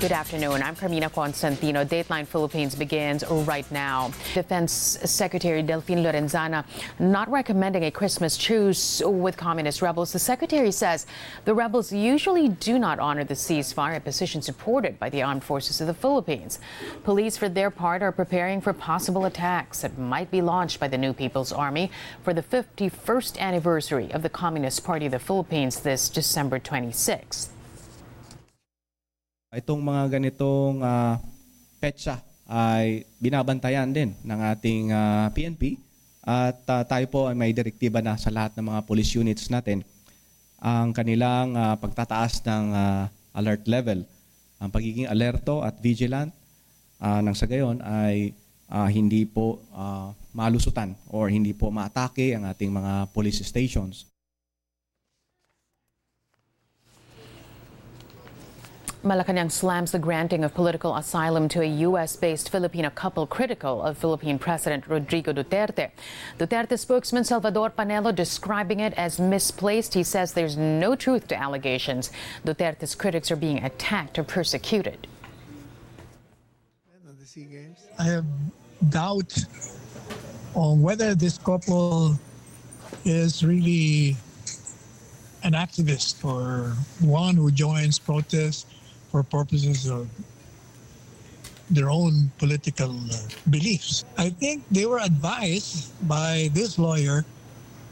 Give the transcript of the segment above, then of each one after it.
Good afternoon. I'm Carmina Constantino. Dateline Philippines begins right now. Defense Secretary Delfin Lorenzana not recommending a Christmas truce with communist rebels. The secretary says the rebels usually do not honor the ceasefire, a position supported by the armed forces of the Philippines. Police, for their part, are preparing for possible attacks that might be launched by the New People's Army for the 51st anniversary of the Communist Party of the Philippines this December 26th. Itong mga ganitong uh, petsa ay binabantayan din ng ating uh, ah, PNP at uh, tayo po ay may direktiba na sa lahat ng mga police units natin ang kanilang uh, pagtataas ng uh, alert level. Ang pagiging alerto at vigilant uh, ng sa gayon ay uh, hindi po uh, malusutan or hindi po maatake ang ating mga police stations. Malacanang slams the granting of political asylum to a U.S. based Filipino couple critical of Philippine President Rodrigo Duterte. Duterte spokesman Salvador Panelo describing it as misplaced. He says there's no truth to allegations. Duterte's critics are being attacked or persecuted. I have doubt on whether this couple is really an activist or one who joins protests for purposes of their own political uh, beliefs. I think they were advised by this lawyer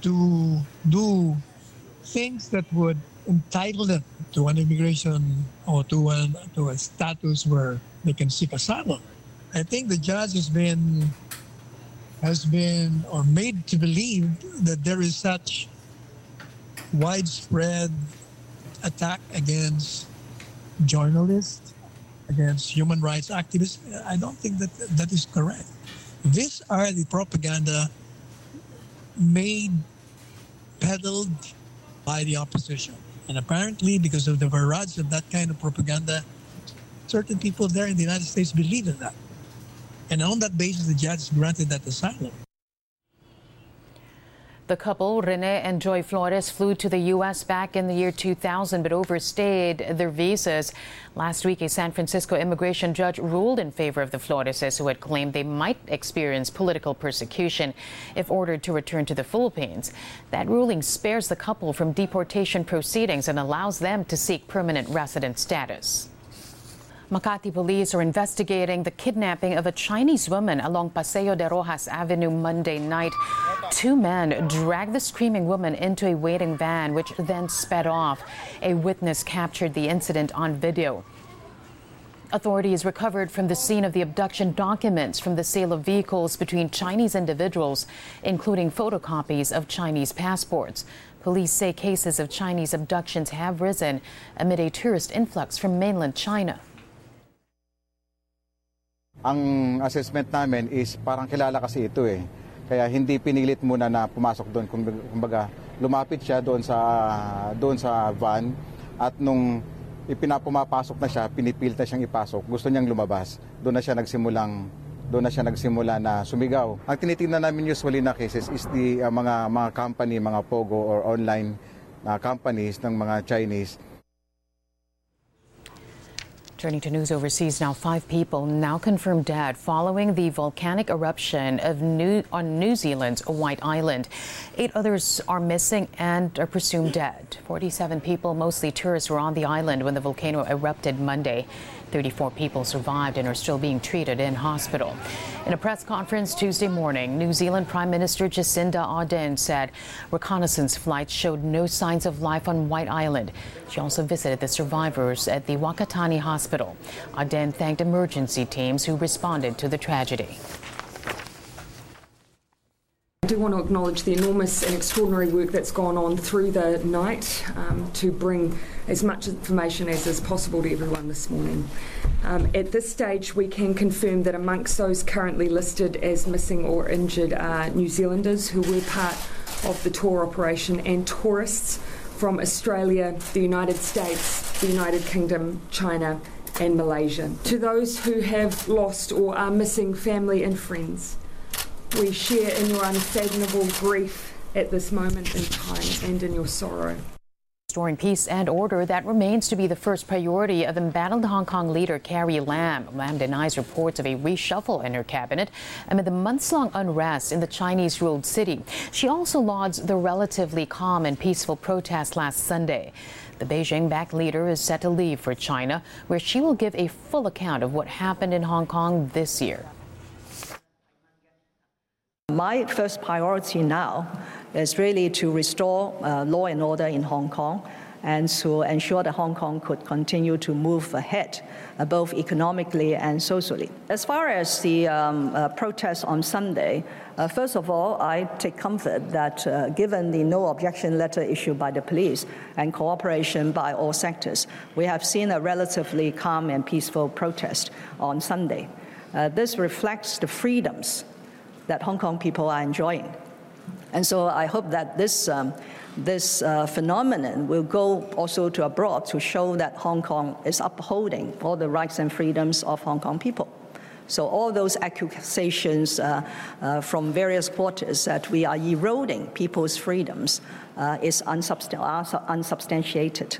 to do things that would entitle them to an immigration or to, an, to a status where they can seek asylum. I think the judge has been has been or made to believe that there is such widespread attack against journalists, against human rights activists. I don't think that that is correct. These are the propaganda made, peddled by the opposition. And apparently, because of the barrage of that kind of propaganda, certain people there in the United States believe in that. And on that basis, the judge granted that asylum. The couple, Rene and Joy Flores, flew to the U.S. back in the year 2000 but overstayed their visas. Last week, a San Francisco immigration judge ruled in favor of the Floreses, who had claimed they might experience political persecution if ordered to return to the Philippines. That ruling spares the couple from deportation proceedings and allows them to seek permanent resident status. Makati police are investigating the kidnapping of a Chinese woman along Paseo de Roxas Avenue Monday night. Two men dragged the screaming woman into a waiting van, which then sped off. A witness captured the incident on video. Authorities recovered from the scene of the abduction documents from the sale of vehicles between Chinese individuals, including photocopies of Chinese passports. Police say cases of Chinese abductions have risen amid a tourist influx from mainland China. Ang assessment namin is parang kilala kasi ito eh. Kaya hindi pinilit muna na pumasok doon. Kumbaga, lumapit siya doon sa doon sa van at nung ipinapumapasok na siya, pinipilit na siyang ipasok. Gusto niyang lumabas. Doon na siya nagsimulang doon na siya nagsimula na sumigaw. Ang tinitingnan namin usually na cases is the uh, mga mga company, mga pogo or online uh, companies ng mga Chinese Turning to news overseas now, five people now confirmed dead following the volcanic eruption of New, on New Zealand's White Island. Eight others are missing and are presumed dead. 47 people, mostly tourists, were on the island when the volcano erupted Monday. 34 people survived and are still being treated in hospital. In a press conference Tuesday morning, New Zealand Prime Minister Jacinda Ardern said reconnaissance flights showed no signs of life on White Island. She also visited the survivors at the Whakatane Hospital. Ardern thanked emergency teams who responded to the tragedy. Do want to acknowledge the enormous and extraordinary work that's gone on through the night um, to bring as much information as is possible to everyone this morning. Um, at this stage, we can confirm that amongst those currently listed as missing or injured are New Zealanders who were part of the tour operation and tourists from Australia, the United States, the United Kingdom, China, and Malaysia. To those who have lost or are missing family and friends, we share in your unfathomable grief at this moment in time and in your sorrow. restoring peace and order, that remains to be the first priority of embattled Hong Kong leader Carrie Lam. Lam denies reports of a reshuffle in her cabinet amid the months long unrest in the Chinese ruled city. She also lauds the relatively calm and peaceful protest last Sunday. The Beijing backed leader is set to leave for China, where she will give a full account of what happened in Hong Kong this year. My first priority now is really to restore uh, law and order in Hong Kong and to ensure that Hong Kong could continue to move ahead, uh, both economically and socially. As far as the um, uh, protests on Sunday, uh, first of all, I take comfort that uh, given the no objection letter issued by the police and cooperation by all sectors, we have seen a relatively calm and peaceful protest on Sunday. Uh, this reflects the freedoms that Hong Kong people are enjoying. And so I hope that this, um, this uh, phenomenon will go also to abroad to show that Hong Kong is upholding all the rights and freedoms of Hong Kong people. So all those accusations uh, uh, from various quarters that we are eroding people's freedoms uh, is unsubstantiated.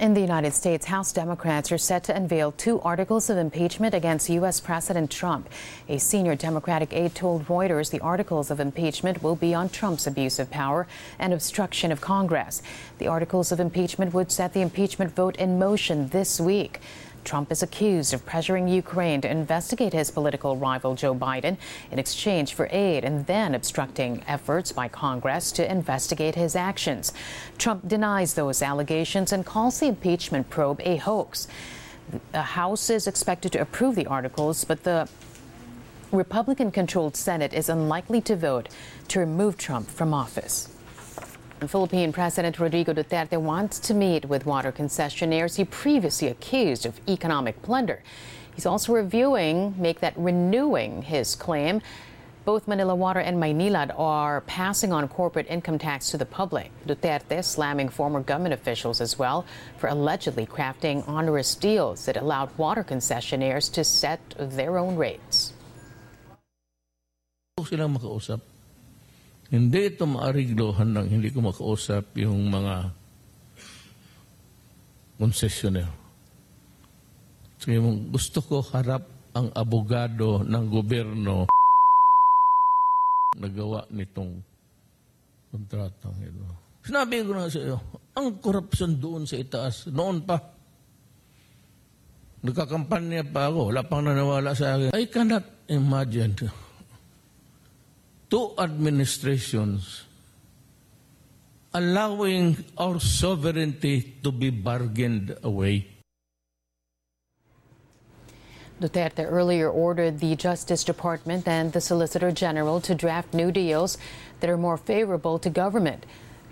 In the United States, House Democrats are set to unveil two articles of impeachment against U.S. President Trump. A senior Democratic aide told Reuters the articles of impeachment will be on Trump's abuse of power and obstruction of Congress. The articles of impeachment would set the impeachment vote in motion this week. Trump is accused of pressuring Ukraine to investigate his political rival Joe Biden in exchange for aid and then obstructing efforts by Congress to investigate his actions. Trump denies those allegations and calls the impeachment probe a hoax. The House is expected to approve the articles, but the Republican controlled Senate is unlikely to vote to remove Trump from office. Philippine President Rodrigo Duterte wants to meet with water concessionaires he previously accused of economic plunder. He's also reviewing, make that renewing his claim. Both Manila Water and Maynilad are passing on corporate income tax to the public. Duterte slamming former government officials as well for allegedly crafting onerous deals that allowed water concessionaires to set their own rates. Hindi ito maariglohan ng hindi ko makausap yung mga concessionaire. Sige mo, gusto ko harap ang abogado ng gobyerno nagawa nitong kontratang ito. Sinabi ko na sa iyo, ang korupsyon doon sa itaas, noon pa. Nagkakampanya pa ako, wala pang nanawala sa akin. I cannot imagine two administrations allowing our sovereignty to be bargained away. Duterte earlier ordered the Justice Department and the Solicitor General to draft new deals that are more favorable to government.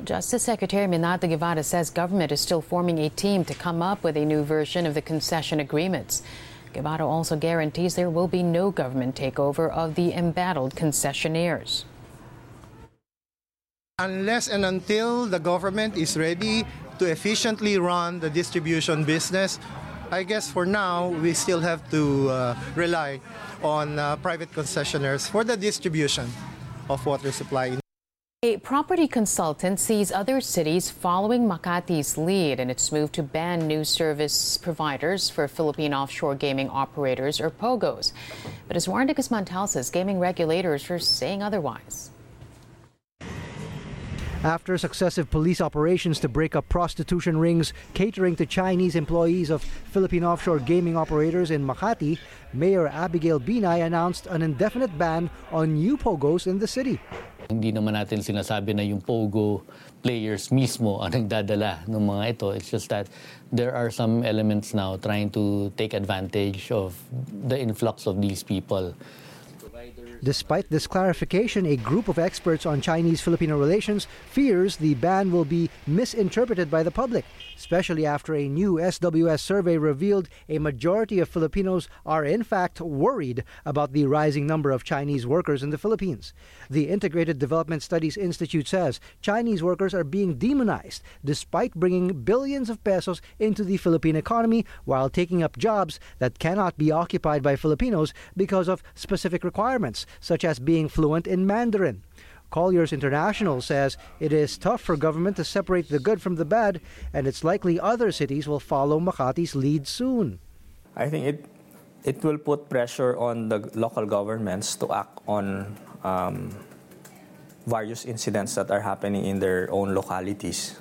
Justice Secretary Menardo Guevarra says government is still forming a team to come up with a new version of the concession agreements. Guevarra also guarantees there will be no government takeover of the embattled concessionaires. Unless and until the government is ready to efficiently run the distribution business, I guess for now we still have to uh, rely on uh, private concessionaires for the distribution of water supply. A property consultant sees other cities following Makati's lead in its move to ban new service providers for Philippine offshore gaming operators or POGOs. But as Warren Guzman tells us, gaming regulators are saying otherwise. After successive police operations to break up prostitution rings catering to Chinese employees of Philippine offshore gaming operators in Makati, Mayor Abigail Binay announced an indefinite ban on new POGOs in the city. Hindi naman natin sinasabi na yung Pogo players mismo ang nagdadala ng mga ito. It's just that there are some elements now trying to take advantage of the influx of these people. Despite this clarification, a group of experts on Chinese Filipino relations fears the ban will be misinterpreted by the public, especially after a new SWS survey revealed a majority of Filipinos are in fact worried about the rising number of Chinese workers in the Philippines. The Integrated Development Studies Institute says Chinese workers are being demonized despite bringing billions of pesos into the Philippine economy while taking up jobs that cannot be occupied by Filipinos because of specific requirements such as being fluent in Mandarin. Colliers International says it is tough for government to separate the good from the bad, and it's likely other cities will follow Makati's lead soon. I think it it will put pressure on the local governments to act on um, various incidents that are happening in their own localities.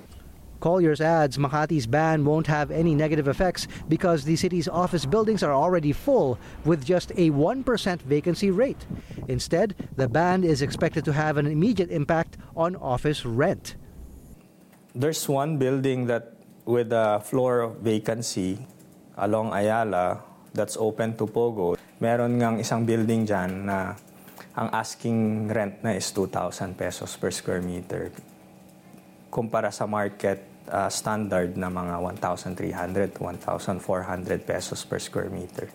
Colliers adds Makati's ban won't have any negative effects because the city's office buildings are already full with just a 1% vacancy rate. Instead, the ban is expected to have an immediate impact on office rent. There's one building that with a floor vacancy along Ayala that's open to Pogo. Meron ngang isang building dyan na ang asking rent na is 2,000 pesos per square meter kumpara sa market uh, standard na mga 1,300 1,400 pesos per square meter.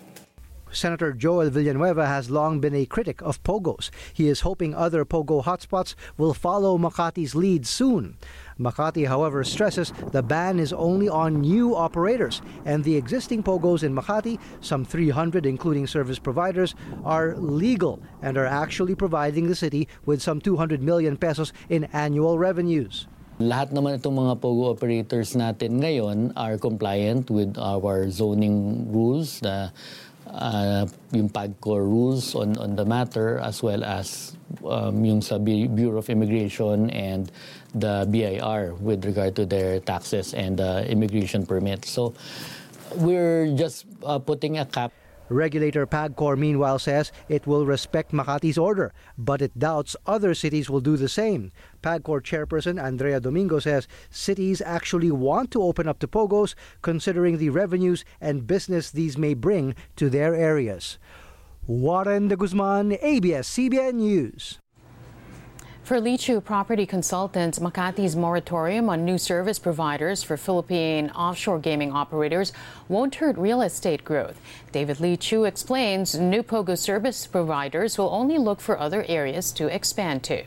Senator Joel Villanueva has long been a critic of pogos. He is hoping other pogo hotspots will follow Makati's lead soon. Makati, however, stresses the ban is only on new operators, and the existing pogos in Makati, some 300 including service providers, are legal and are actually providing the city with some 200 million pesos in annual revenues. Lahat naman itong mga POGO operators natin ngayon are compliant with our zoning rules, the uh, yung PAGCOR rules on, on the matter as well as um, yung sa Bureau of Immigration and the BIR with regard to their taxes and uh, immigration permits. So we're just uh, putting a cap Regulator PAGCOR, meanwhile, says it will respect Makati's order, but it doubts other cities will do the same. PAGCOR chairperson Andrea Domingo says cities actually want to open up to POGOs, considering the revenues and business these may bring to their areas. Warren de Guzman, ABS-CBN News. For Leechiu Property Consultants, Makati's moratorium on new service providers for Philippine offshore gaming operators won't hurt real estate growth. David Leechiu explains new POGO service providers will only look for other areas to expand to.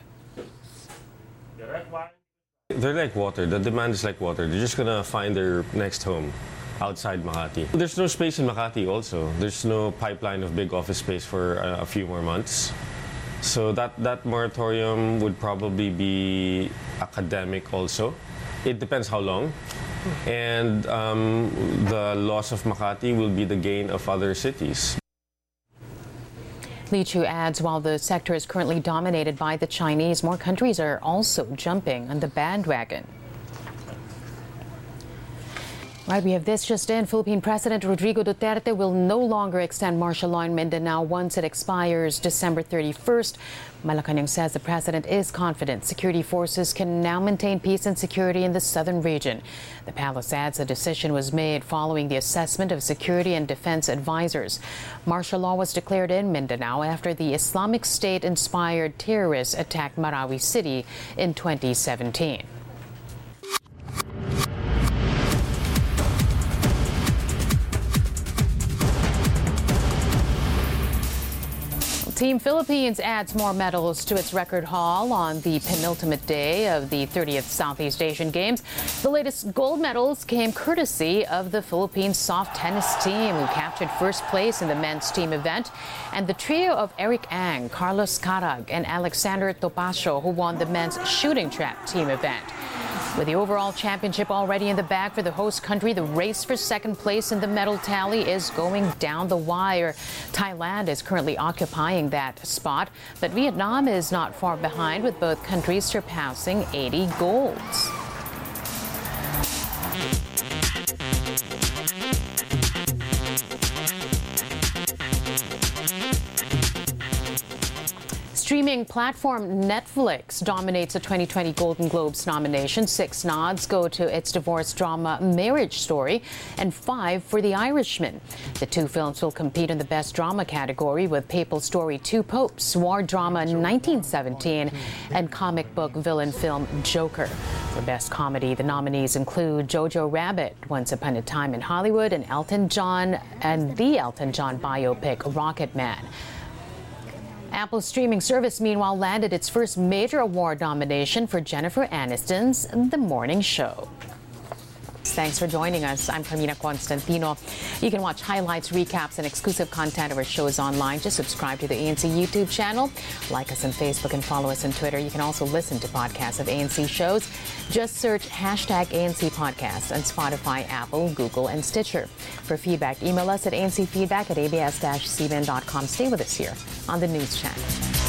They're like water. The demand is like water. They're just going to find their next home outside Makati. There's no space in Makati also. There's no pipeline of big office space for a, a few more months. So that, that moratorium would probably be academic also. It depends how long. And um, the loss of Makati will be the gain of other cities. Leechiu adds while the sector is currently dominated by the Chinese, more countries are also jumping on the bandwagon. Right, we have this just in. Philippine President Rodrigo Duterte will no longer extend martial law in Mindanao once it expires December 31st. Malacanang says the president is confident security forces can now maintain peace and security in the southern region. The palace adds the decision was made following the assessment of security and defense advisors. Martial law was declared in Mindanao after the Islamic State inspired terrorists attacked Marawi City in 2017. Team Philippines adds more medals to its record haul on the penultimate day of the 30th Southeast Asian Games. The latest gold medals came courtesy of the Philippines soft tennis team, who captured first place in the men's team event, and the trio of Eric Ang, Carlos Carag, and Alexander Topacio, who won the men's shooting trap team event. With the overall championship already in the bag for the host country, the race for second place in the medal tally is going down the wire. Thailand is currently occupying that spot, but Vietnam is not far behind with both countries surpassing 80 golds. Streaming platform Netflix dominates the 2020 Golden Globes nomination. Six nods go to its divorce drama Marriage Story, and five for The Irishman. The two films will compete in the Best Drama category with Papal Story Two Popes, War Drama 1917, and comic book villain film Joker. For Best Comedy, the nominees include Jojo Rabbit, Once Upon a Time in Hollywood, and Elton John and the Elton John biopic Rocketman. Apple's streaming service, meanwhile, landed its first major award nomination for Jennifer Aniston's The Morning Show. Thanks for joining us. I'm Carmina Constantino. You can watch highlights, recaps, and exclusive content of our shows online. Just subscribe to the ANC YouTube channel, like us on Facebook, and follow us on Twitter. You can also listen to podcasts of ANC shows. Just search hashtag ANC Podcast on Spotify, Apple, Google, and Stitcher. For feedback, email us at ancfeedback at abs-cbn.com. Stay with us here on the News Channel.